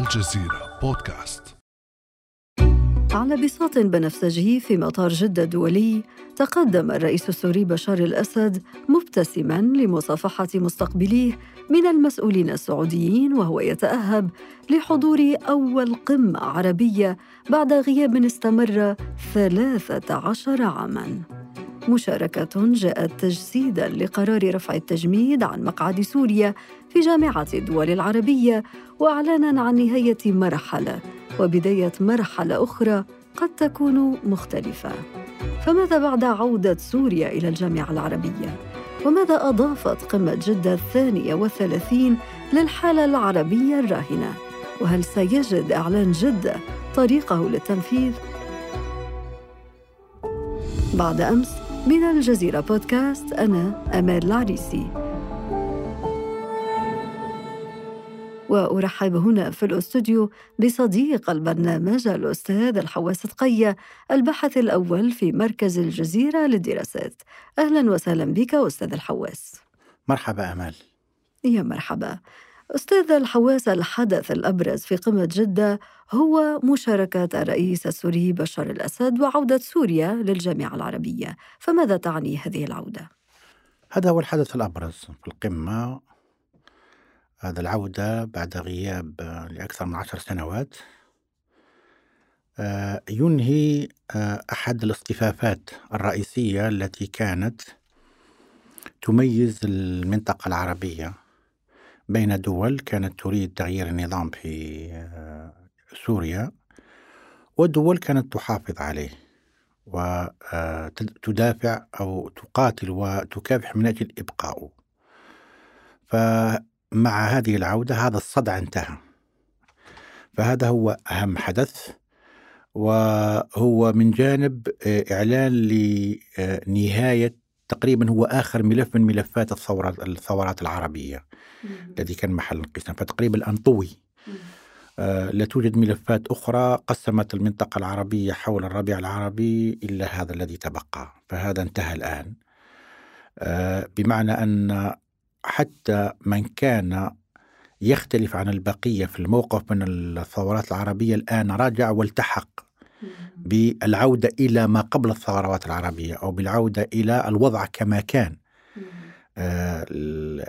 الجزيرة بودكاست. على بساط بنفسجي في مطار جدة الدولي تقدم الرئيس السوري بشار الأسد مبتسما لمصافحة مستقبليه من المسؤولين السعوديين وهو يتأهب لحضور أول قمة عربية بعد غياب استمر ثلاثة عشر عاماً. مشاركة جاءت تجسيدا لقرار رفع التجميد عن مقعد سوريا في جامعة الدول العربية وإعلانا عن نهاية مرحلة وبداية مرحلة أخرى قد تكون مختلفة. فماذا بعد عودة سوريا إلى الجامعة العربية؟ وماذا أضافت قمة جدة الثانية والثلاثين للحالة العربية الراهنة؟ وهل سيجد إعلان جدة طريقه للتنفيذ؟ بعد أمس من الجزيرة بودكاست أنا أمال العريسي وأرحب هنا في الأستوديو بصديق البرنامج الأستاذ الحواس تقية الباحث الأول في مركز الجزيرة للدراسات. أهلا وسهلا بك أستاذ الحواس. مرحبا أمال. يا مرحبا. أستاذ الحواس الحدث الأبرز في قمة جدة هو مشاركة الرئيس السوري بشار الأسد وعودة سوريا للجامعة العربية. فماذا تعني هذه العودة؟ هذا هو الحدث الأبرز في القمة. هذا العودة بعد غياب لأكثر من عشر سنوات آه، ينهي آه، أحد الاصطفافات الرئيسية التي كانت تميز المنطقة العربية بين دول كانت تريد تغيير النظام في آه، سوريا ودول كانت تحافظ عليه وتدافع أو تقاتل وتكافح من أجل إبقائه فمع هذه العودة هذا الصدع انتهى. فهذا هو أهم حدث وهو من جانب آه، إعلان لنهاية تقريبا هو آخر ملف من ملفات الثورات الثورات العربية. الذي كان محل انقسام فتقريبا الآن طوي. آه لا توجد ملفات أخرى قسمت المنطقة العربية حول الربيع العربي إلا هذا الذي تبقى. فهذا انتهى الآن. آه بمعنى أن حتى من كان يختلف عن البقية في الموقف من الثورات العربية الآن رجع والتحق بالعودة إلى ما قبل الثورات العربية أو بالعودة إلى الوضع كما كان. آه،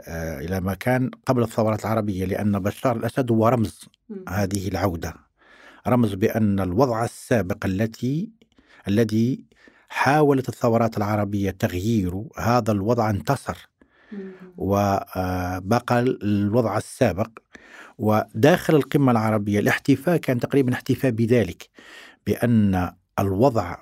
آه، إلى ما كان قبل الثورات العربية لأن بشار الأسد هو رمز هذه العودة. رمز بأن الوضع السابق التي الذي حاولت الثورات العربية تغييره هذا الوضع انتصر. وبقى الوضع السابق. وداخل القمة العربية الاحتفاء كان تقريبا احتفاء بذلك بأن الوضع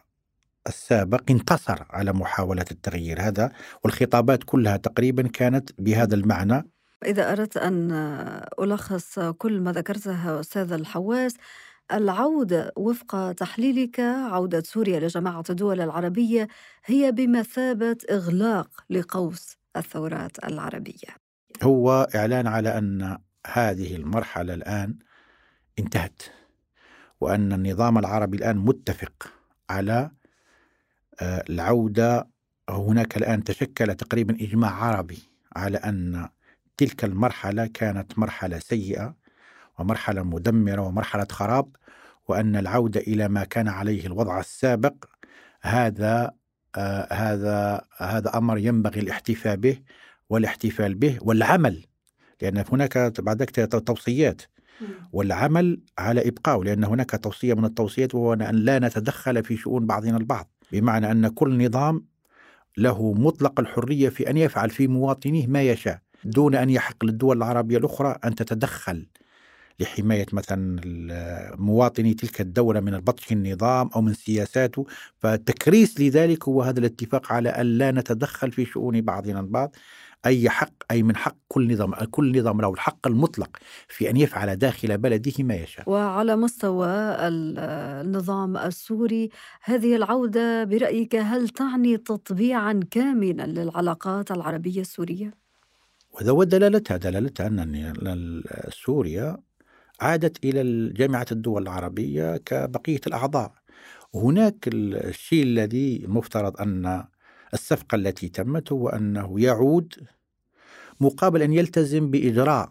السابق انتصر على محاولة التغيير هذا والخطابات كلها تقريبا كانت بهذا المعنى. إذا أردت أن ألخص كل ما ذكرته أستاذ الحواس العودة وفق تحليلك عودة سوريا لجماعة الدول العربية هي بمثابة إغلاق لقوس. الثورات العربية. هو إعلان على أن هذه المرحلة الآن انتهت وأن النظام العربي الآن متفق على آه، العودة. هناك الآن تشكل تقريبا إجماع عربي على أن تلك المرحلة كانت مرحلة سيئة ومرحلة مدمرة ومرحلة خراب وأن العودة إلى ما كان عليه الوضع السابق هذا آه هذا هذا أمر ينبغي الاحتفاء به والاحتفال به والعمل لأن هناك بعد توصيات. والعمل على إبقائه لأن هناك توصية من التوصيات وهو أن لا نتدخل في شؤون بعضنا البعض. بمعنى أن كل نظام له مطلق الحرية في أن يفعل في مواطنيه ما يشاء دون أن يحق للدول العربية الأخرى أن تتدخل. لحماية مثلا مواطني تلك الدولة من البطش النظام أو من سياساته. فتكريس لذلك هو هذا الاتفاق على أن لا نتدخل في شؤون بعضنا البعض. أي حق أي من حق كل نظام كل نظام له الحق المطلق في أن يفعل داخل بلده ما يشاء. وعلى مستوى النظام السوري هذه العودة برأيك هل تعني تطبيعا كاملا للعلاقات العربية السورية؟ وهذا ودلالتها دلالتها أن سوريا عادت إلى جامعة الدول العربية كبقية الأعضاء. هناك الشيء الذي مفترض أن الصفقة التي تمت هو أنه يعود مقابل أن يلتزم بإجراء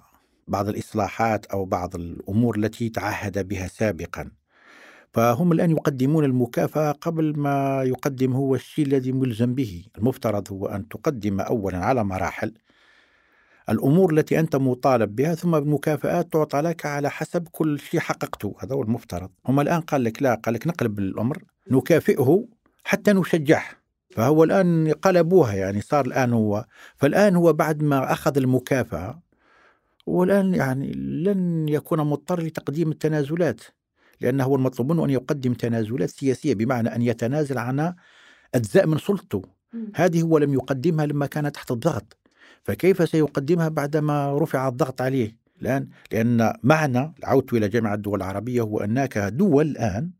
بعض الإصلاحات أو بعض الأمور التي تعهد بها سابقا. فهم الآن يقدمون المكافأة قبل ما يقدم هو الشيء الذي ملزم به. المفترض هو أن تقدم أولا على مراحل الأمور التي أنت مطالب بها ثم المكافآت تعطى لك على حسب كل شيء حققته. هذا هو المفترض. هم الآن قال لك لا قال لك نقلب الأمر نكافئه حتى نشجعه. فهو الآن قلبوها يعني صار الآن هو. فالآن هو بعد ما أخذ المكافأة والآن يعني لن يكون مضطر لتقديم التنازلات لأنه هو المطلوب منه أن يقدم تنازلات سياسية بمعنى أن يتنازل عن أجزاء من سلطته. هذه هو لم يقدمها لما كان تحت الضغط. فكيف سيقدمها بعدما رفع الضغط عليه؟ الآن لأن معنى عودت إلى جامعة الدول العربية هو أنك دول الآن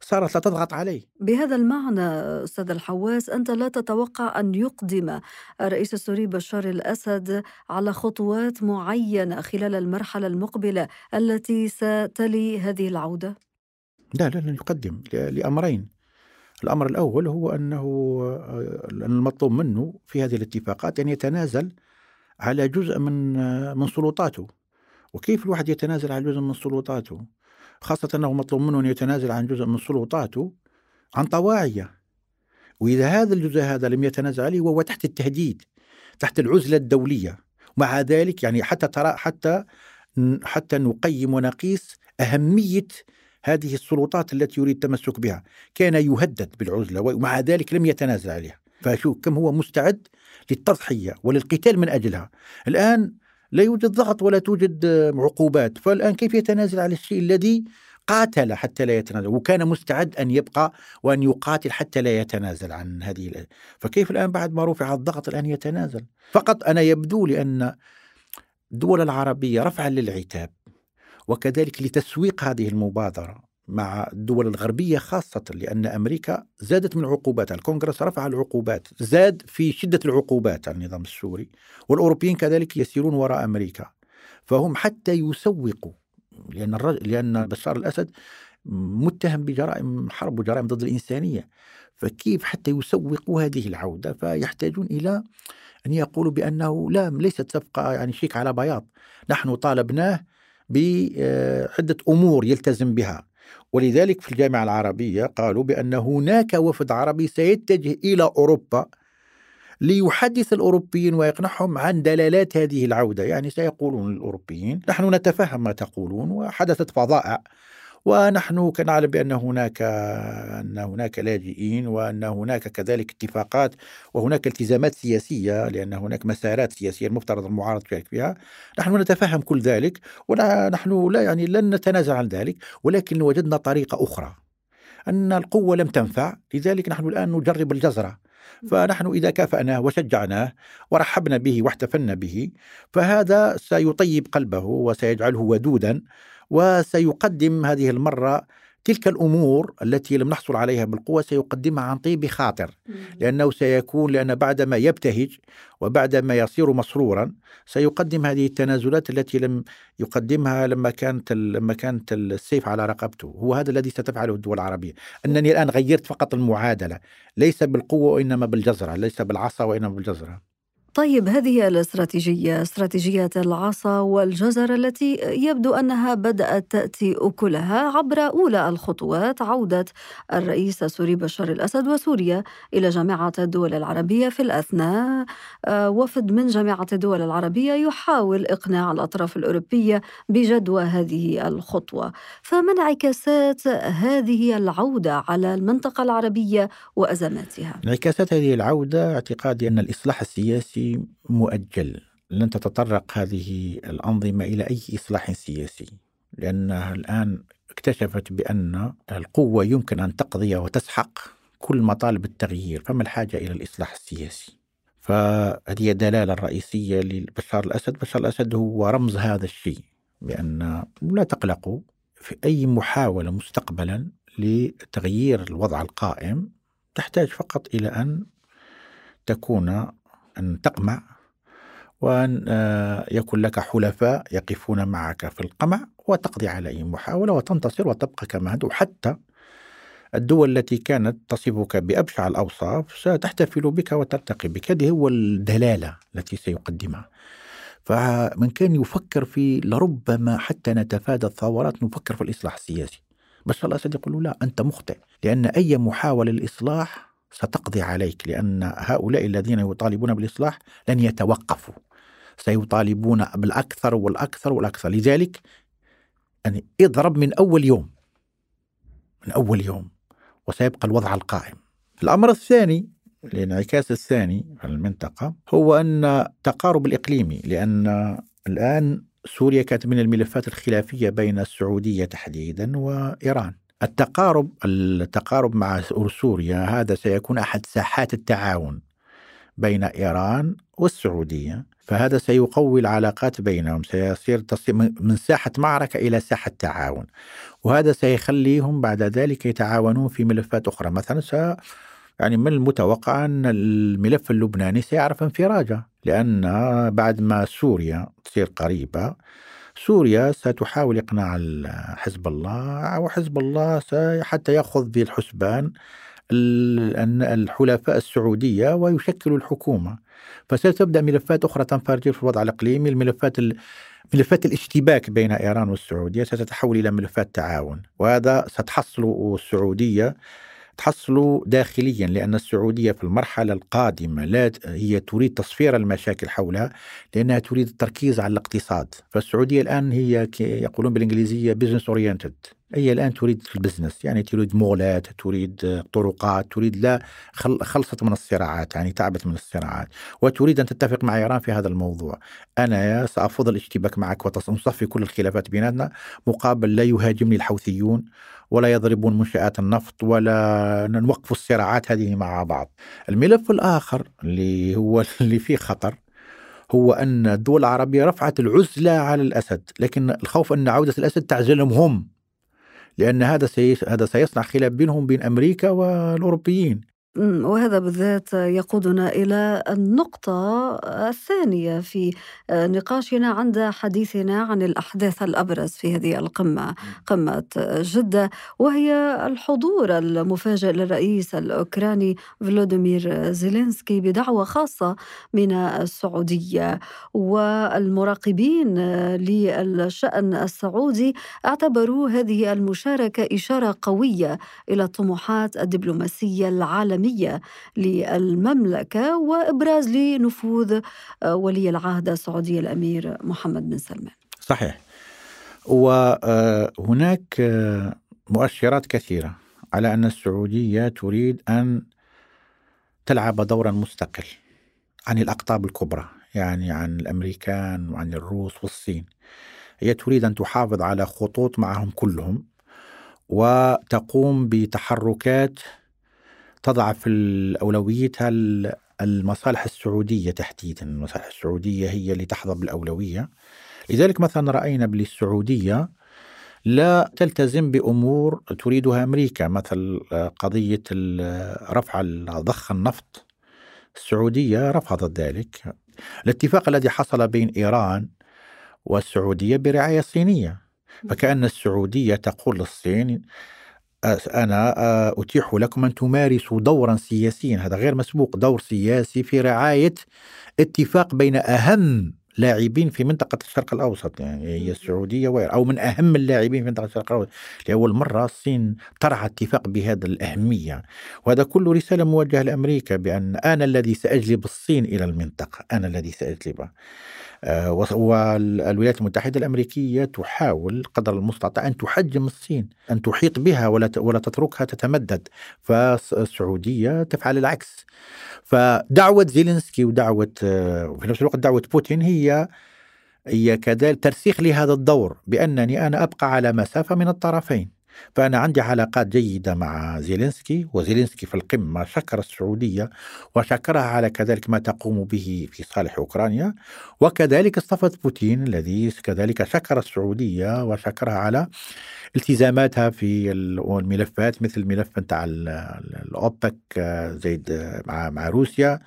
صارت لا تضغط عليه. بهذا المعنى أستاذ الحواس أنت لا تتوقع أن يقدم الرئيس السوري بشار الأسد على خطوات معينة خلال المرحلة المقبلة التي ستلي هذه العودة؟ لا لا لن يقدم لأمرين. الأمر الأول هو أنه المطلوب منه في هذه الاتفاقات أن يتنازل على جزء من من سلطاته. وكيف الواحد يتنازل على جزء من سلطاته؟ خاصة أنه مطلوب منه أن يتنازل عن جزء من سلطاته عن طواعية. وإذا هذا الجزء هذا لم يتنازل عليه وهو تحت التهديد تحت العزلة الدولية. مع ذلك يعني حتى ترى حتى حتى نقيم ونقيس أهمية هذه السلطات التي يريد التمسك بها. كان يهدد بالعزلة ومع ذلك لم يتنازل عليها. فشوف كم هو مستعد للتضحية وللقتال من أجلها. الآن لا يوجد ضغط ولا توجد عقوبات. فالآن كيف يتنازل على الشيء الذي قاتل حتى لا يتنازل؟ وكان مستعد أن يبقى وأن يقاتل حتى لا يتنازل عن هذه فكيف الآن بعد ما رفع الضغط الآن يتنازل؟ فقط أنا يبدو لي أن الدول العربية رفعا للعتاب وكذلك لتسويق هذه المبادرة. مع الدول الغربية خاصة لأن أمريكا زادت من عقوباتها. الكونغرس رفع العقوبات زاد في شدة العقوبات على النظام السوري والأوروبيين كذلك يسيرون وراء أمريكا. فهم حتى يسوقوا لأن لأن بشار الأسد متهم بجرائم حرب وجرائم ضد الإنسانية. فكيف حتى يسوقوا هذه العودة؟ فيحتاجون إلى أن يقولوا بأنه لا ليست صفقة يعني شيك على بياض. نحن طالبناه بعدة أمور يلتزم بها. ولذلك في الجامعة العربية قالوا بأن هناك وفد عربي سيتجه إلى أوروبا ليحدث الأوروبيين ويقنعهم عن دلالات هذه العودة. يعني سيقولون الأوروبيين نحن نتفهم ما تقولون وحدثت فظائع ونحن كنعلم بأن هناك أن هناك لاجئين وأن هناك كذلك اتفاقات وهناك التزامات سياسية لأن هناك مسارات سياسية المفترض المعارض يشارك فيها. نحن نتفهم كل ذلك ونحن لا يعني لن نتنازل عن ذلك ولكن وجدنا طريقة أخرى. أن القوة لم تنفع لذلك نحن الآن نجرب الجزرة. فنحن إذا كافأناه وشجعناه ورحبنا به واحتفلنا به فهذا سيطيب قلبه وسيجعله ودودا. وسيقدم هذه المرة تلك الأمور التي لم نحصل عليها بالقوة سيقدمها عن طيب خاطر لأنه سيكون لأن بعدما يبتهج وبعدما يصير مسرورا سيقدم هذه التنازلات التي لم يقدمها لما كانت لما كانت السيف على رقبته. هو هذا الذي ستفعله الدول العربية. أنني الآن غيرت فقط المعادلة ليس بالقوة وإنما بالجزرة ليس بالعصا وإنما بالجزرة. طيب هذه الاستراتيجية استراتيجية العصا والجزر التي يبدو أنها بدأت تأتي أكلها عبر أولى الخطوات عودة الرئيس السوري بشار الأسد وسوريا إلى جامعة الدول العربية في الأثناء آه، وفد من جامعة الدول العربية يحاول إقناع الأطراف الأوروبية بجدوى هذه الخطوة فما انعكاسات هذه العودة على المنطقة العربية وأزماتها؟ انعكاسات هذه العودة اعتقادي أن الإصلاح السياسي مؤجل. لن تتطرق هذه الأنظمة إلى أي إصلاح سياسي لأنها الآن اكتشفت بأن القوة يمكن أن تقضي وتسحق كل مطالب التغيير فما الحاجة إلى الإصلاح السياسي؟ فهذه الدلالة الرئيسية لبشار الأسد. بشار الأسد هو رمز هذا الشيء بأن لا تقلقوا في أي محاولة مستقبلا لتغيير الوضع القائم تحتاج فقط إلى أن تكون أن تقمع وأن آه، يكون لك حلفاء يقفون معك في القمع وتقضي على أي محاولة وتنتصر وتبقى كما أنت حتى الدول التي كانت تصفك بأبشع الأوصاف ستحتفل بك وترتقي بك. هذه هو الدلالة التي سيقدمها. فمن كان يفكر في لربما حتى نتفادى الثورات نفكر في الإصلاح السياسي. بشار الأسد يقول لا أنت مخطئ لأن أي محاولة للإصلاح ستقضي عليك لأن هؤلاء الذين يطالبون بالإصلاح لن يتوقفوا. سيطالبون بالأكثر والأكثر والأكثر. لذلك يعني اضرب من أول يوم من أول يوم وسيبقى الوضع القائم. الأمر الثاني الانعكاس الثاني على المنطقة هو أن تقارب الإقليمي لأن الآن سوريا كانت من الملفات الخلافية بين السعودية تحديدا وإيران. التقارب التقارب مع سوريا هذا سيكون أحد ساحات التعاون بين إيران والسعودية فهذا سيقوي العلاقات بينهم سيصير من ساحة معركة إلى ساحة تعاون وهذا سيخليهم بعد ذلك يتعاونون في ملفات أخرى. مثلا س يعني من المتوقع أن الملف اللبناني سيعرف انفراجه لأن بعد ما سوريا تصير قريبة سوريا ستحاول إقناع حزب الله وحزب الله حتى يأخذ بالحسبان الحلفاء السعودية ويشكل الحكومة. فستبدأ ملفات أخرى تنفرج في الوضع الإقليمي. الملفات ملفات الاشتباك بين إيران والسعودية ستتحول إلى ملفات تعاون وهذا ستحصل السعودية تحصل داخليا لأن السعودية في المرحلة القادمة لا هي تريد تصفير المشاكل حولها لأنها تريد التركيز على الاقتصاد. فالسعودية الآن هي يقولون بالإنجليزية business oriented. هي الآن تريد ال business يعني تريد مولات تريد طرقات تريد لا خلصت من الصراعات يعني تعبت من الصراعات. وتريد أن تتفق مع إيران في هذا الموضوع. أنا سأفضل الاشتباك معك ونصفي كل الخلافات بيناتنا مقابل لا يهاجمني الحوثيون ولا يضربون منشآت النفط ولا نوقف الصراعات هذه مع بعض. الملف الآخر اللي هو اللي فيه خطر هو أن الدول العربية رفعت العزلة على الأسد لكن الخوف أن عودة الأسد تعزلهم هم. لأن هذا هذا سيصنع خلاف بينهم بين أمريكا والأوروبيين. وهذا بالذات يقودنا إلى النقطة الثانية في نقاشنا عند حديثنا عن الأحداث الأبرز في هذه القمة قمة جدة وهي الحضور المفاجئ للرئيس الأوكراني فلوديمير زيلينسكي بدعوة خاصة من السعودية. والمراقبين للشأن السعودي اعتبروا هذه المشاركة إشارة قوية إلى الطموحات الدبلوماسية العالمية العالمية للمملكة وإبراز لنفوذ آه، ولي العهد السعودي الأمير محمد بن سلمان. صحيح. وهناك آه، مؤشرات كثيرة على أن السعودية تريد أن تلعب دورا مستقل عن الأقطاب الكبرى يعني عن الأمريكان وعن الروس والصين. هي تريد أن تحافظ على خطوط معهم كلهم وتقوم بتحركات تضع في أولويتها المصالح السعودية تحديدا. المصالح السعودية هي اللي تحظى بالأولوية. لذلك مثلا رأينا بالسعودية لا تلتزم بأمور تريدها أمريكا مثل قضية رفع ضخ النفط. السعودية رفضت ذلك. الاتفاق الذي حصل بين إيران والسعودية برعاية صينية. فكأن السعودية تقول للصين أنا آه، أتيح لكم أن تمارسوا دورا سياسيا. هذا غير مسبوق. دور سياسي في رعاية اتفاق بين أهم لاعبين في منطقة الشرق الأوسط يعني هي السعودية أو من أهم اللاعبين في منطقة الشرق الأوسط. لأول مرة الصين ترعى اتفاق بهذا الأهمية. وهذا كله رسالة موجهة لأمريكا بأن أنا الذي سأجلب الصين إلى المنطقة. أنا الذي سأجلبها. والولايات المتحدة الأمريكية تحاول قدر المستطاع أن تحجم الصين أن تحيط بها ولا ولا تتركها تتمدد فالسعودية تفعل العكس. فدعوة زيلينسكي ودعوة آه، وفي نفس الوقت دعوة بوتين هي هي كذلك ترسيخ لهذا الدور بأنني أنا أبقى على مسافة من الطرفين. فأنا عندي علاقات جيدة مع زيلينسكي وزيلينسكي في القمة شكر السعودية وشكرها على كذلك ما تقوم به في صالح أوكرانيا وكذلك اصطفت بوتين الذي كذلك شكر السعودية وشكرها على التزاماتها في الملفات مثل الملف نتاع الأوبك زيد مع مع روسيا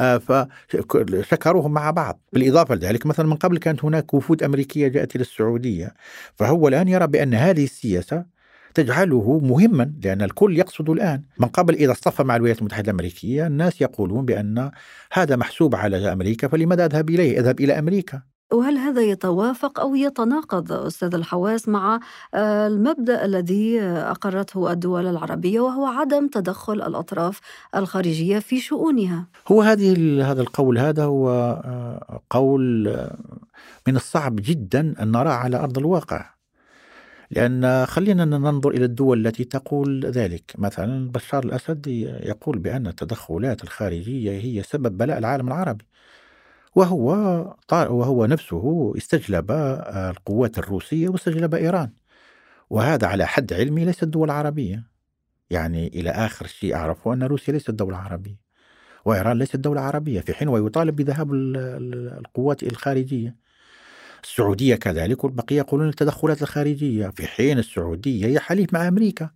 آه، فشكروهم مع بعض. بالإضافة لذلك مثلا من قبل كانت هناك وفود أمريكية جاءت إلى السعوديه فهو الآن يرى بأن هذه السياسة تجعله مهما لأن الكل يقصد الآن. من قبل إذا اصطفى مع الولايات المتحدة الأمريكية الناس يقولون بأن هذا محسوب على أمريكا فلماذا أذهب إليه؟ أذهب إلى أمريكا. وهل هذا يتوافق أو يتناقض أستاذ الحواس مع آه، المبدأ الذي أقرته الدول العربية وهو عدم تدخل الأطراف الخارجية في شؤونها؟ هو هذه هذا القول هذا هو آه، قول آه، من الصعب جدا أن نراه على أرض الواقع. لأن خلينا ننظر إلى الدول التي تقول ذلك. مثلا بشار الأسد يقول بأن التدخلات الخارجية هي سبب بلاء العالم العربي وهو وهو نفسه استجلب القوات الروسية واستجلب إيران. وهذا على حد علمي ليست دول عربية. يعني إلى آخر شيء أعرفه أن روسيا ليست دولة عربية وإيران ليست دولة عربية في حين ويطالب بذهاب القوات الخارجية. السعودية كذلك والبقية يقولون التدخلات الخارجية. في حين السعودية هي حليف مع أمريكا.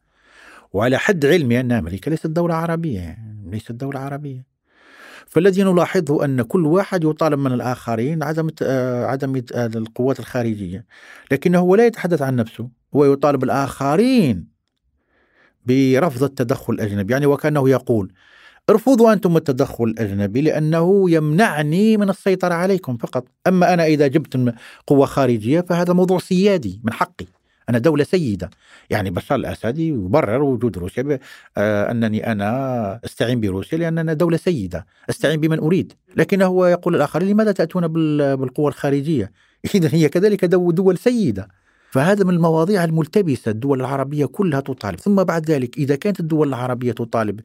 وعلى حد علمي أن أمريكا ليست دولة عربية. ليست دولة عربية. فالذي نلاحظه أن كل واحد يطالب من الآخرين عدم آه، عدم آه، القوات الخارجية. لكنه هو لا يتحدث عن نفسه. هو يطالب الآخرين برفض التدخل الأجنبي. يعني وكأنه يقول ارفضوا أنتم التدخل الأجنبي لأنه يمنعني من السيطرة عليكم فقط. أما أنا إذا جبت قوة خارجية فهذا موضوع سيادي من حقي. أنا دولة سيدة. يعني بشار الأسد يبرر وجود روسيا آه أنني أنا أستعين بروسيا لأننا دولة سيدة. أستعين بمن أريد. لكن هو يقول الآخرين لماذا تأتون بالقوة الخارجية؟ إذا هي كذلك دول سيدة. فهذا من المواضيع الملتبسة. الدول العربية كلها تطالب. ثم بعد ذلك إذا كانت الدول العربية تطالب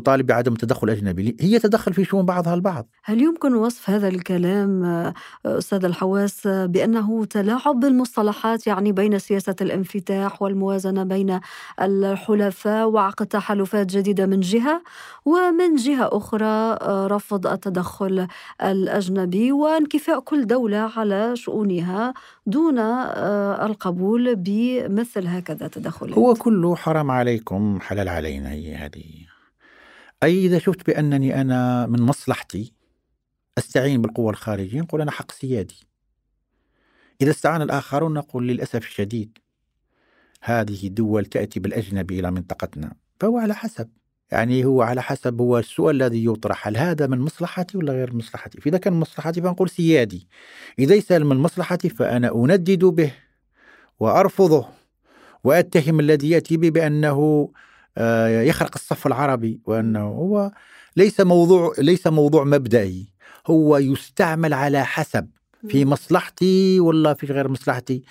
تطالب بعدم التدخل الأجنبي. هي تدخل في شؤون بعضها البعض. هل يمكن وصف هذا الكلام آه، أستاذ الحواس بأنه تلاعب بالمصطلحات يعني بين سياسة الانفتاح والموازنة بين الحلفاء وعقد تحالفات جديدة من جهة ومن جهة أخرى آه، رفض التدخل الأجنبي وانكفاء كل دولة على شؤونها دون آه، القبول بمثل هكذا تدخلات هو كله حرام عليكم حلال علينا هي هذه. أي إذا شفت بأنني أنا من مصلحتي أستعين بالقوى الخارجية نقول أنا حق سيادي. إذا استعان الآخرون نقول للأسف الشديد هذه الدول تأتي بالأجنبي إلى منطقتنا. فهو على حسب. يعني هو على حسب هو السؤال الذي يطرح. هل هذا من مصلحتي ولا غير مصلحتي؟ فإذا كان مصلحتي فنقول سيادي. إذا يسأل من مصلحتي فأنا أندد به وأرفضه وأتهم الذي يأتي به بأنه يخرق الصف العربي وأنه هو ليس موضوع ليس موضوع مبدئي. هو يستعمل على حسب في مصلحتي ولا في غير مصلحتي.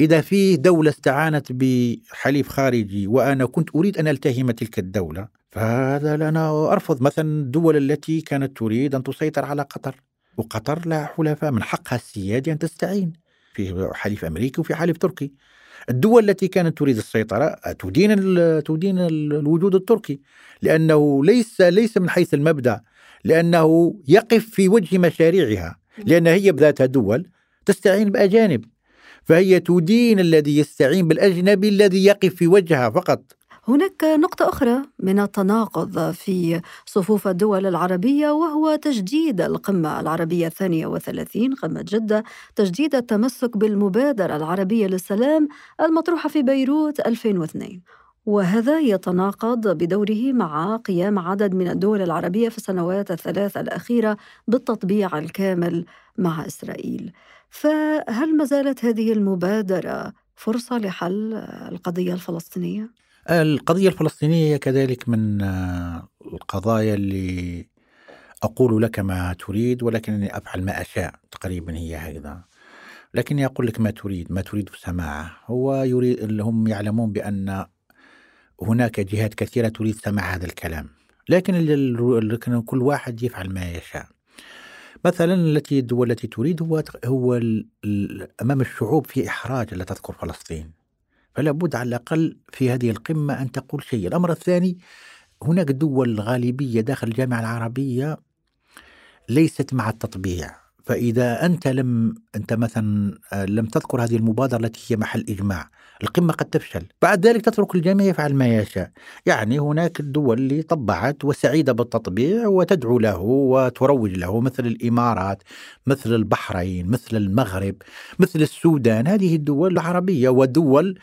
إذا في دولة استعانت بحليف خارجي وأنا كنت أريد أن ألتهم تلك الدولة فهذا أنا أرفض مثلا الدول التي كانت تريد أن تسيطر على قطر. وقطر لها حلفاء من حقها السيادي أن تستعين في حليف أمريكي وفي حليف تركي. الدول التي كانت تريد السيطرة تدين تدين الوجود التركي لأنه ليس ليس من حيث المبدأ لأنه يقف في وجه مشاريعها لأن هي بذاتها دول تستعين بأجانب فهي تدين الذي يستعين بالأجنبي الذي يقف في وجهها فقط. هناك نقطة أخرى من التناقض في صفوف الدول العربية وهو تجديد القمة العربية الثانية وثلاثين قمة جدة تجديد التمسك بالمبادرة العربية للسلام المطروحة في بيروت 2002 وهذا يتناقض بدوره مع قيام عدد من الدول العربية في السنوات الثلاث الأخيرة بالتطبيع الكامل مع إسرائيل فهل ما زالت هذه المبادرة فرصة لحل القضية الفلسطينية؟ القضية الفلسطينية كذلك من آه، القضايا اللي أقول لك ما تريد ولكنني أفعل ما أشاء تقريبا هي هكذا. لكني أقول لك ما تريد ما تريد سماعه. هو يريد هم يعلمون بأن هناك جهات كثيرة تريد سماع هذا الكلام. لكن كل واحد يفعل ما يشاء. مثلا التي الدول التي تريد هو هو أمام الشعوب في إحراج لا تذكر فلسطين. فلا بد على الأقل في هذه القمة أن تقول شيء. الأمر الثاني هناك دول غالبية داخل الجامعة العربية ليست مع التطبيع. فإذا أنت لم أنت مثلا آه، لم تذكر هذه المبادرة التي هي محل إجماع القمة قد تفشل. بعد ذلك تترك الجميع يفعل ما يشاء. يعني هناك الدول اللي طبعت وسعيدة بالتطبيع وتدعو له وتروج له مثل الإمارات مثل البحرين مثل المغرب مثل السودان. هذه الدول العربية ودول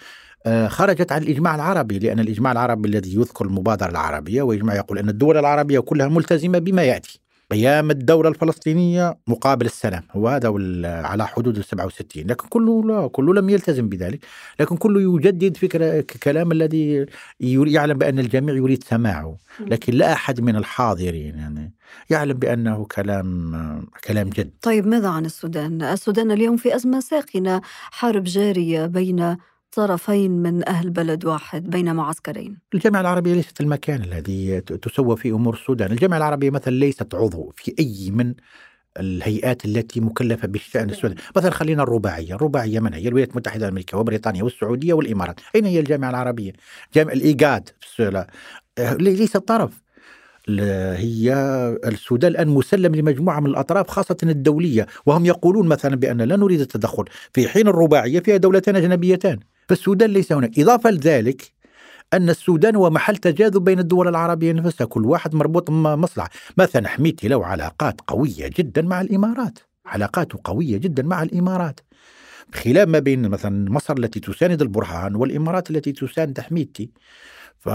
خرجت عن الإجماع العربي لأن الإجماع العربي الذي يذكر المبادرة العربية وإجماع يقول أن الدول العربية كلها ملتزمة بما يأتي. قيام الدولة الفلسطينية مقابل السلام. هو هذا على حدود ال 67 لكن كله لا كله لم يلتزم بذلك. لكن كله يجدد فكرة كلام الذي يعلم بأن الجميع يريد سماعه. لكن لا أحد من الحاضرين يعني يعلم بأنه كلام كلام جد. طيب ماذا عن السودان؟ السودان اليوم في أزمة ساخنة. حرب جارية بين طرفين من أهل بلد واحد بين معسكرين الجامعة العربية ليست المكان الذي تسوى فيه أمور السودان. الجامعة العربية مثلا ليست عضو في أي من الهيئات التي مكلفة بالشأن السوداني مثلا خلينا الرباعية. الرباعية من هي؟ الولايات المتحدة الأمريكية وبريطانيا والسعودية والإمارات. أين هي الجامعة العربية؟ جامعة الإيجاد ليست طرف. هي السودان الآن مسلم لمجموعة من الأطراف خاصة الدولية. وهم يقولون مثلا بأن لا نريد التدخل. في حين الرباعية فيها دولتان أجنبيتان. فالسودان ليس هناك. إضافة لذلك أن السودان هو محل تجاذب بين الدول العربية نفسها. كل واحد مربوط بمصلحة مثلا حميتي له علاقات قوية جدا مع الإمارات. علاقاته قوية جدا مع الإمارات. خلاف ما بين مثلا مصر التي تساند البرهان والإمارات التي تساند حميتي ف...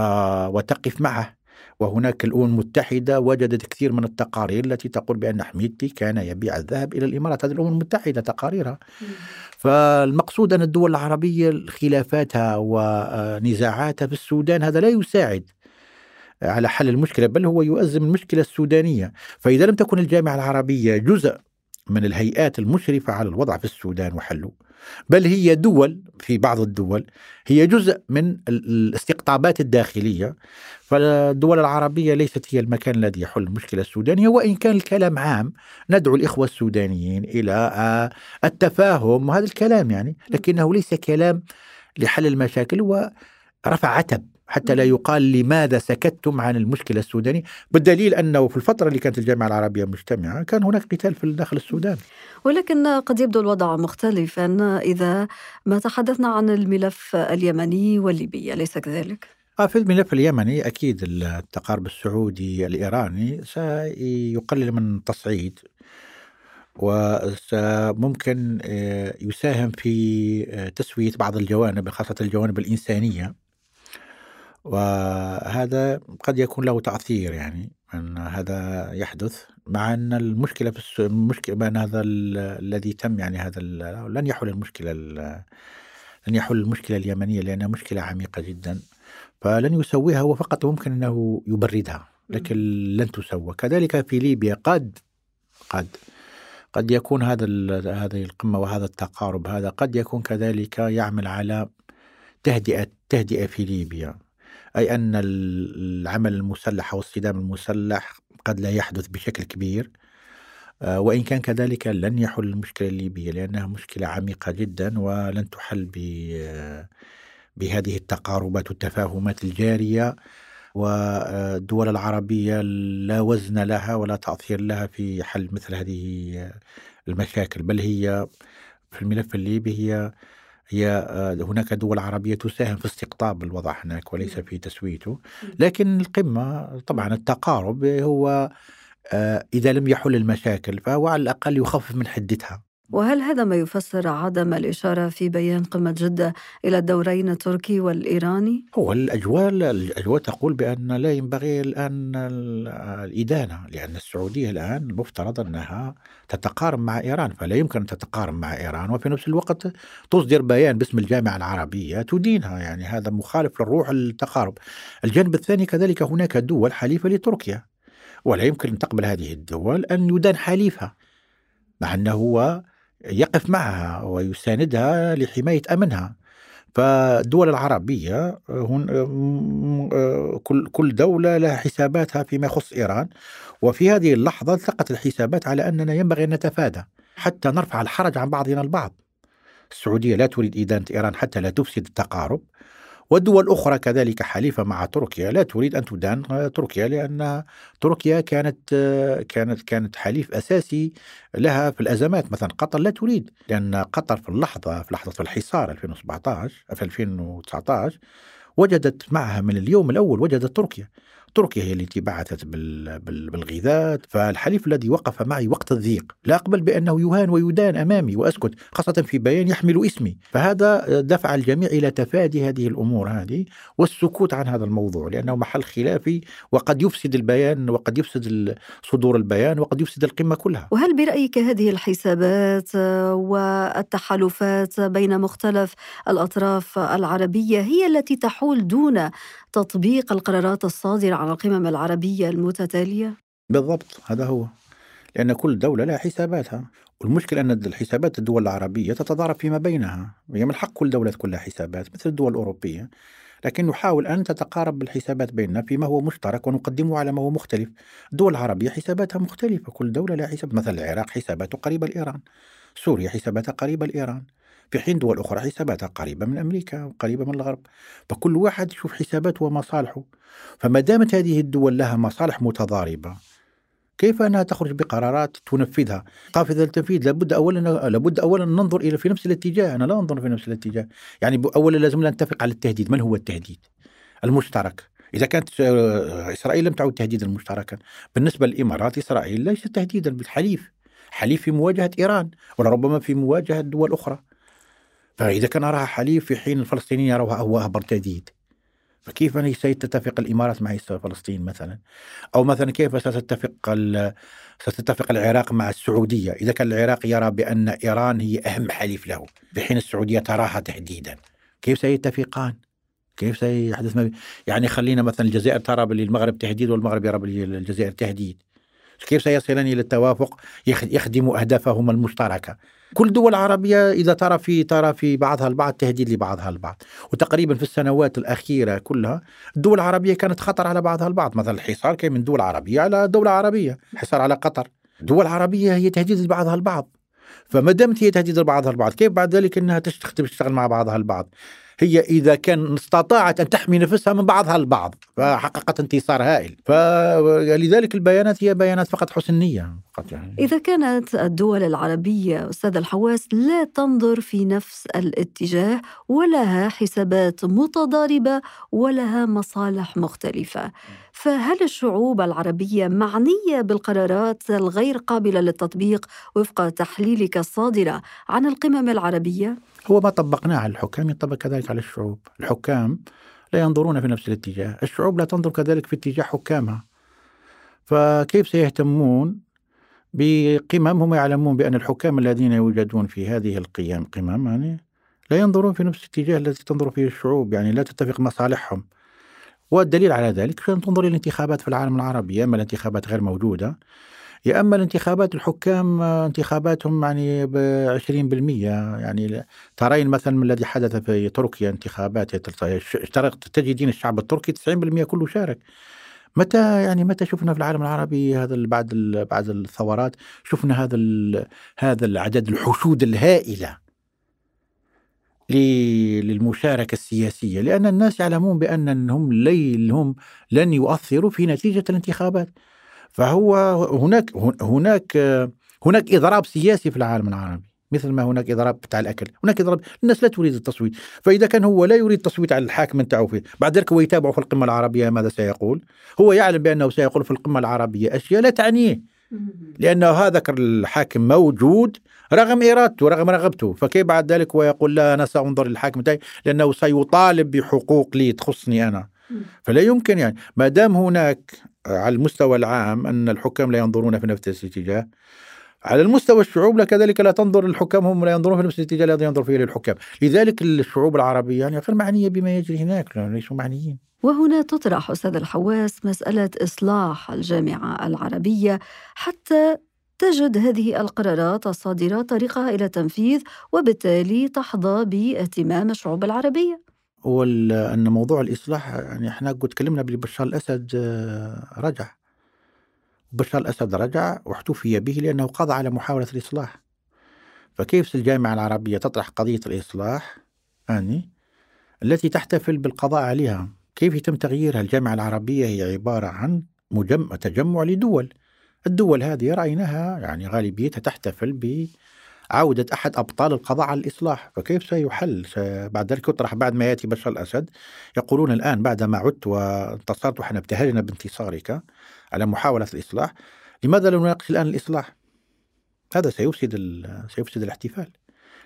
وتقف معه. وهناك الأمم المتحدة وجدت كثير من التقارير التي تقول بأن حميدتي كان يبيع الذهب إلى الإمارات. هذه الأمم المتحدة تقاريرها. فالمقصود أن الدول العربية خلافاتها ونزاعاتها في السودان هذا لا يساعد على حل المشكلة بل هو يؤزم المشكلة السودانية. فإذا لم تكن الجامعة العربية جزء من الهيئات المشرفة على الوضع في السودان وحله بل هي دول في بعض الدول هي جزء من الاستقطابات الداخلية. فالدول العربية ليست هي المكان الذي يحل المشكلة السودانية. وإن كان الكلام عام ندعو الإخوة السودانيين إلى آه، التفاهم. وهذا الكلام يعني لكنه ليس كلام لحل المشاكل هو رفع عتب. حتى لا يقال لماذا سكتتم عن المشكلة السودانية. بالدليل أنه في الفترة اللي كانت الجامعة العربية مجتمعة كان هناك قتال في داخل السودان ولكن قد يبدو الوضع مختلفا إذا ما تحدثنا عن الملف اليمني والليبي أليس كذلك؟ آه، في الملف اليمني أكيد التقارب السعودي الإيراني سيقلل من التصعيد وممكن آه، يساهم في آه، تسوية بعض الجوانب خاصة الجوانب الإنسانية. وهذا قد يكون له تأثير يعني أن هذا يحدث مع أن المشكلة في المشكلة بأن هذا الذي تم يعني هذا لن يحل المشكلة لن يحل المشكلة اليمنية لأنها مشكلة عميقة جدا. فلن يسويها هو فقط ممكن أنه يبردها لكن لن تسوى. كذلك في ليبيا قد قد قد يكون هذا هذه القمة وهذا التقارب هذا قد يكون كذلك يعمل على تهدئة تهدئة في ليبيا. أي أن العمل المسلح أو الصدام المسلح قد لا يحدث بشكل كبير آه، وإن كان كذلك لن يحل المشكلة الليبية لأنها مشكلة عميقة جدا ولن تحل بهذه التقاربات والتفاهمات الجارية والدول العربية لا وزن لها ولا تأثير لها في حل مثل هذه المشاكل بل هي في الملف الليبي هي هي آه، هناك دول عربية تساهم في استقطاب الوضع هناك وليس في تسويته. لكن القمة طبعا التقارب هو آه، إذا لم يحل المشاكل فهو على الأقل يخفف من حدتها. وهل هذا ما يفسر عدم الإشارة في بيان قمة جدة إلى الدورين التركي والإيراني؟ هو الأجواء الأجواء تقول بأن لا ينبغي الآن الإدانة لأن السعودية الآن مفترض أنها تتقارب مع إيران فلا يمكن أن تتقارب مع إيران وفي نفس الوقت تصدر بيان باسم الجامعة العربية تدينها يعني هذا مخالف للروح التقارب الجانب الثاني كذلك هناك دول حليفة لتركيا ولا يمكن أن تقبل هذه الدول أن يدان حليفها مع أنه هو يقف معها ويساندها لحماية أمنها. فالدول العربية هن كل كل دولة لها حساباتها فيما يخص إيران. وفي هذه اللحظة التقت الحسابات على أننا ينبغي أن نتفادى حتى نرفع الحرج عن بعضنا البعض. السعودية لا تريد إدانة إيران حتى لا تفسد التقارب. والدول الأخرى كذلك حليفة مع تركيا. لا تريد أن تدان تركيا لأن تركيا كانت كانت كانت حليف أساسي لها في الأزمات. مثلا قطر لا تريد لأن قطر في اللحظة في لحظة الحصار 2017 في 2019 وجدت معها من اليوم الأول وجدت تركيا. تركيا هي التي بعثت بال- بال- بالغيثات فالحليف الذي وقف معي وقت الضيق لا أقبل بأنه يهان ويدان أمامي وأسكت خاصة في بيان يحمل اسمي. فهذا دفع الجميع إلى تفادي هذه الأمور هذه والسكوت عن هذا الموضوع لأنه محل خلافي وقد يفسد البيان وقد يفسد صدور البيان وقد يفسد القمة كلها. وهل برأيك هذه الحسابات والتحالفات بين مختلف الأطراف العربية هي التي تحول دون تطبيق القرارات الصادرة عن القمم العربية المتتالية؟ بالضبط هذا هو. لأن كل دولة لها حساباتها. والمشكلة أن الحسابات الدول العربية تتضارب فيما بينها. هي من حق كل دولة تكون لها حسابات مثل الدول الأوروبية. لكن نحاول أن تتقارب بالحسابات بيننا فيما هو مشترك ونقدمه على ما هو مختلف. الدول العربية حساباتها مختلفة. كل دولة لها حساب مثلا العراق حساباته قريبة لإيران سوريا حساباتها قريبة لإيران في حين دول أخرى حساباتها قريبة من أمريكا وقريبة من الغرب فكل واحد يشوف حساباته ومصالحه. فما دامت هذه الدول لها مصالح متضاربة كيف أنها تخرج بقرارات تنفذها؟ قافله التنفيذ لابد اولا لابد اولا ننظر إلى في نفس الاتجاه، أنا لا أنظر في نفس الاتجاه، يعني اولا لازم نتفق على التهديد، من هو التهديد؟ المشترك، إذا كانت آه، إسرائيل لم تعد تهديدا مشتركا، بالنسبة للإمارات إسرائيل ليست تهديدا بالحليف، حليف في مواجهة إيران ولربما في مواجهة دول أخرى. فإذا كان اراها حليف في حين الفلسطينيين يروها هو اكبر تهديد. فكيف ستتفق الإمارات مع فلسطين مثلا؟ أو مثلا كيف ستتفق ستتفق العراق مع السعودية إذا كان العراق يرى بأن إيران هي أهم حليف له في حين السعودية تراها تهديدا كيف سيتفقان؟ كيف سيحدث ما يعني خلينا مثلا الجزائر ترى بالمغرب تهديد والمغرب يرى بالجزائر تهديد كيف سيصلان إلى التوافق يخ- يخدم أهدافهما المشتركة كل دول عربية إذا ترى في ترى في بعضها البعض تهديد لبعضها البعض. وتقريبا في السنوات الأخيرة كلها الدول العربية كانت خطر على بعضها البعض. مثلا الحصار كان من دول عربية على دولة عربية حصار على قطر. دول عربية هي تهديد لبعضها البعض. فما دامت هي تهديد لبعضها البعض كيف بعد ذلك إنها تشتغل مع بعضها البعض؟ هي إذا كان استطاعت أن تحمي نفسها من بعضها البعض فحققت انتصار هائل. فلذلك البيانات هي بيانات فقط حسن نية فقط يعني. إذا كانت الدول العربية أستاذ الحواس لا تنظر في نفس الاتجاه ولها حسابات متضاربة ولها مصالح مختلفة. فهل الشعوب العربية معنية بالقرارات الغير قابلة للتطبيق وفق تحليلك الصادرة عن القمم العربية؟ هو ما طبقناه على الحكام ينطبق كذلك على الشعوب. الحكام لا ينظرون في نفس الاتجاه. الشعوب لا تنظر كذلك في اتجاه حكامها. فكيف سيهتمون بقمم هم يعلمون بأن الحكام الذين يوجدون في هذه القيم قمم يعني لا ينظرون في نفس الاتجاه الذي تنظر فيه الشعوب يعني لا تتفق مصالحهم. والدليل على ذلك تنظر إلى الانتخابات في العالم العربي؟ إما الانتخابات غير موجودة يا أما الانتخابات الحكام آه، انتخاباتهم يعني ب 20% يعني ترين مثلا الذي حدث في تركيا انتخابات تجدين الشعب التركي 90% كله شارك. متى يعني متى شفنا في العالم العربي هذا بعد بعد الثورات شفنا هذا هذا العدد الحشود الهائلة للمشاركة السياسية؟ لأن الناس يعلمون لي هم لن يؤثروا في نتيجة الانتخابات. فهو هناك هناك هناك إضراب سياسي في العالم العربي مثل ما هناك إضراب بتاع الأكل هناك إضراب الناس لا تريد التصويت فإذا كان هو لا يريد التصويت على الحاكم نتاعو فيه بعد ذلك هو يتابع في القمة العربية ماذا سيقول؟ هو يعلم بأنه سيقول في القمة العربية أشياء لا تعنيه لأنه هذا الحاكم موجود رغم إرادته رغم رغبته فكيف بعد ذلك هو يقول لا أنا سأنظر للحاكم تاعي لأنه سيطالب بحقوق لي تخصني أنا. فلا يمكن يعني ما دام هناك على المستوى العام أن الحكام لا ينظرون في نفس الاتجاه. على المستوى الشعوب لا كذلك لا تنظر الحكام هم لا ينظرون في نفس الاتجاه الذي ينظر فيه الحكام لذلك الشعوب العربية يعني غير معنية بما يجري هناك ليسوا معنيين. وهنا تطرح أستاذ الحواس مسألة إصلاح الجامعة العربية. حتى تجد هذه القرارات الصادرة طريقها إلى تنفيذ وبالتالي تحظى بإهتمام الشعوب العربية. وان موضوع الإصلاح يعني إحنا قد تكلمنا بشار الأسد آه، رجع. بشار الأسد رجع واحتفي به لأنه قضى على محاولة الإصلاح. فكيف الجامعة العربية تطرح قضية الإصلاح؟ يعني التي تحتفل بالقضاء عليها. كيف يتم تغييرها؟ الجامعة العربية هي عبارة عن مجمع تجمع لدول. الدول هذه رأيناها يعني غالبيتها تحتفل عودة أحد أبطال القضاء على الإصلاح فكيف سيحل؟ بعد ذلك يطرح بعد ما يأتي بشار الأسد. يقولون الآن بعدما عدت وانتصرت وحنا ابتهجنا بانتصارك على محاولة الإصلاح لماذا لا نناقش الآن الإصلاح؟ هذا سيفسد سيفسد الاحتفال.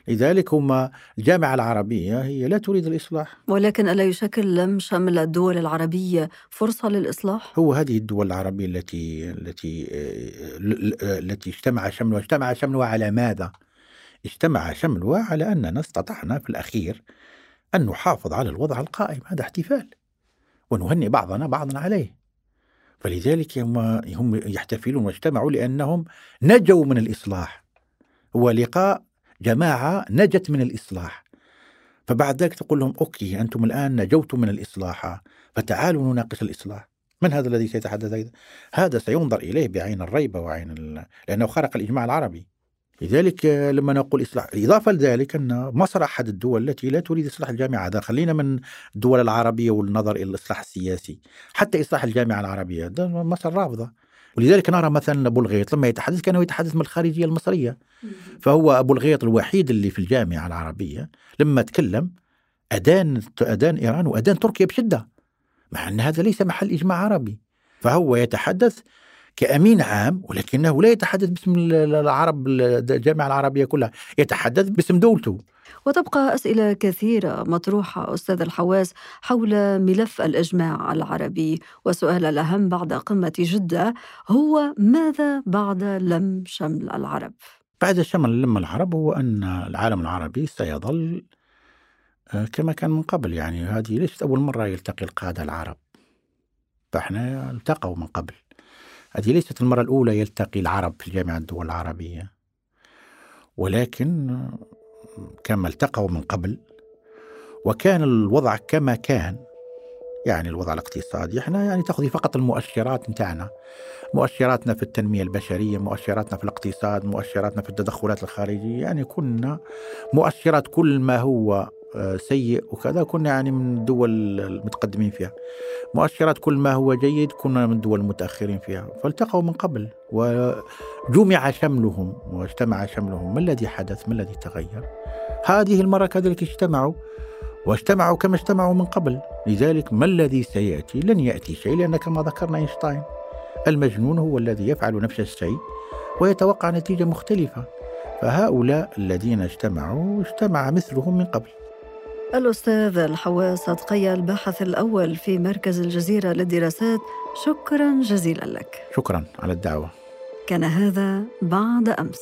لذلك هم الجامعة العربية هي لا تريد الإصلاح. ولكن ألا يشكل لم شمل الدول العربية فرصة للإصلاح؟ هو هذه الدول العربية التي التي التي اجتمع شملها. اجتمع شملها على ماذا؟ اجتمع شملها على أننا استطعنا في الأخير أن نحافظ على الوضع القائم هذا احتفال ونهنئ بعضنا بعضا عليه. فلذلك هم يحتفلون واجتمعوا لأنهم نجوا من الإصلاح هو لقاء جماعة نجت من الإصلاح. فبعد ذلك تقول لهم أوكي أنتم الآن نجوتم من الإصلاح فتعالوا نناقش الإصلاح. من هذا الذي سيتحدث؟ هذا سينظر إليه بعين الريبة وعين ال... لأنه خرق الإجماع العربي. لذلك لما نقول إصلاح إضافة لذلك أن مصر أحد الدول التي لا تريد إصلاح الجامعة هذا. خلينا من الدول العربية والنظر إلى الإصلاح السياسي. حتى إصلاح الجامعة العربية مصر رافضة. ولذلك نرى مثلا أبو الغيط لما يتحدث كان يتحدث من الخارجية المصرية. فهو أبو الغيط الوحيد اللي في الجامعة العربية لما تكلم أدان أدان إيران وأدان تركيا بشدة مع أن هذا ليس محل إجماع عربي. فهو يتحدث كأمين عام ولكنه لا يتحدث باسم العرب الجامعة العربية كلها يتحدث باسم دولته. وتبقى أسئلة كثيرة مطروحة أستاذ الحواس حول ملف الإجماع العربي. والسؤال الأهم بعد قمة جدة هو ماذا بعد لم شمل العرب؟ بعد شمل لم العرب هو أن العالم العربي سيظل آه، كما كان من قبل. يعني هذه ليست أول مرة يلتقي القادة العرب. فإحنا التقوا من قبل. هذه ليست المرة الأولى يلتقي العرب في جامعة الدول العربية. ولكن كما التقوا من قبل وكان الوضع كما كان يعني الوضع الاقتصادي إحنا يعني تاخذي فقط المؤشرات نتاعنا مؤشراتنا في التنمية البشرية مؤشراتنا في الاقتصاد مؤشراتنا في التدخلات الخارجية يعني كنا مؤشرات كل ما هو سيء وكذا كنا يعني من الدول المتقدمين فيها. مؤشرات كل ما هو جيد كنا من الدول المتأخرين فيها. فالتقوا من قبل وجمع شملهم واجتمع شملهم. ما الذي حدث؟ ما الذي تغير؟ هذه المرة كذلك اجتمعوا واجتمعوا كما اجتمعوا من قبل. لذلك ما الذي سيأتي؟ لن يأتي شيء لأن كما ذكرنا أينشتاين المجنون هو الذي يفعل نفس الشيء ويتوقع نتيجة مختلفة. فهؤلاء الذين اجتمعوا اجتمع مثلهم من قبل. الأستاذ الحواس صدقية الباحث الأول في مركز الجزيرة للدراسات شكرا جزيلا لك. شكرا على الدعوة. كان هذا بعد أمس.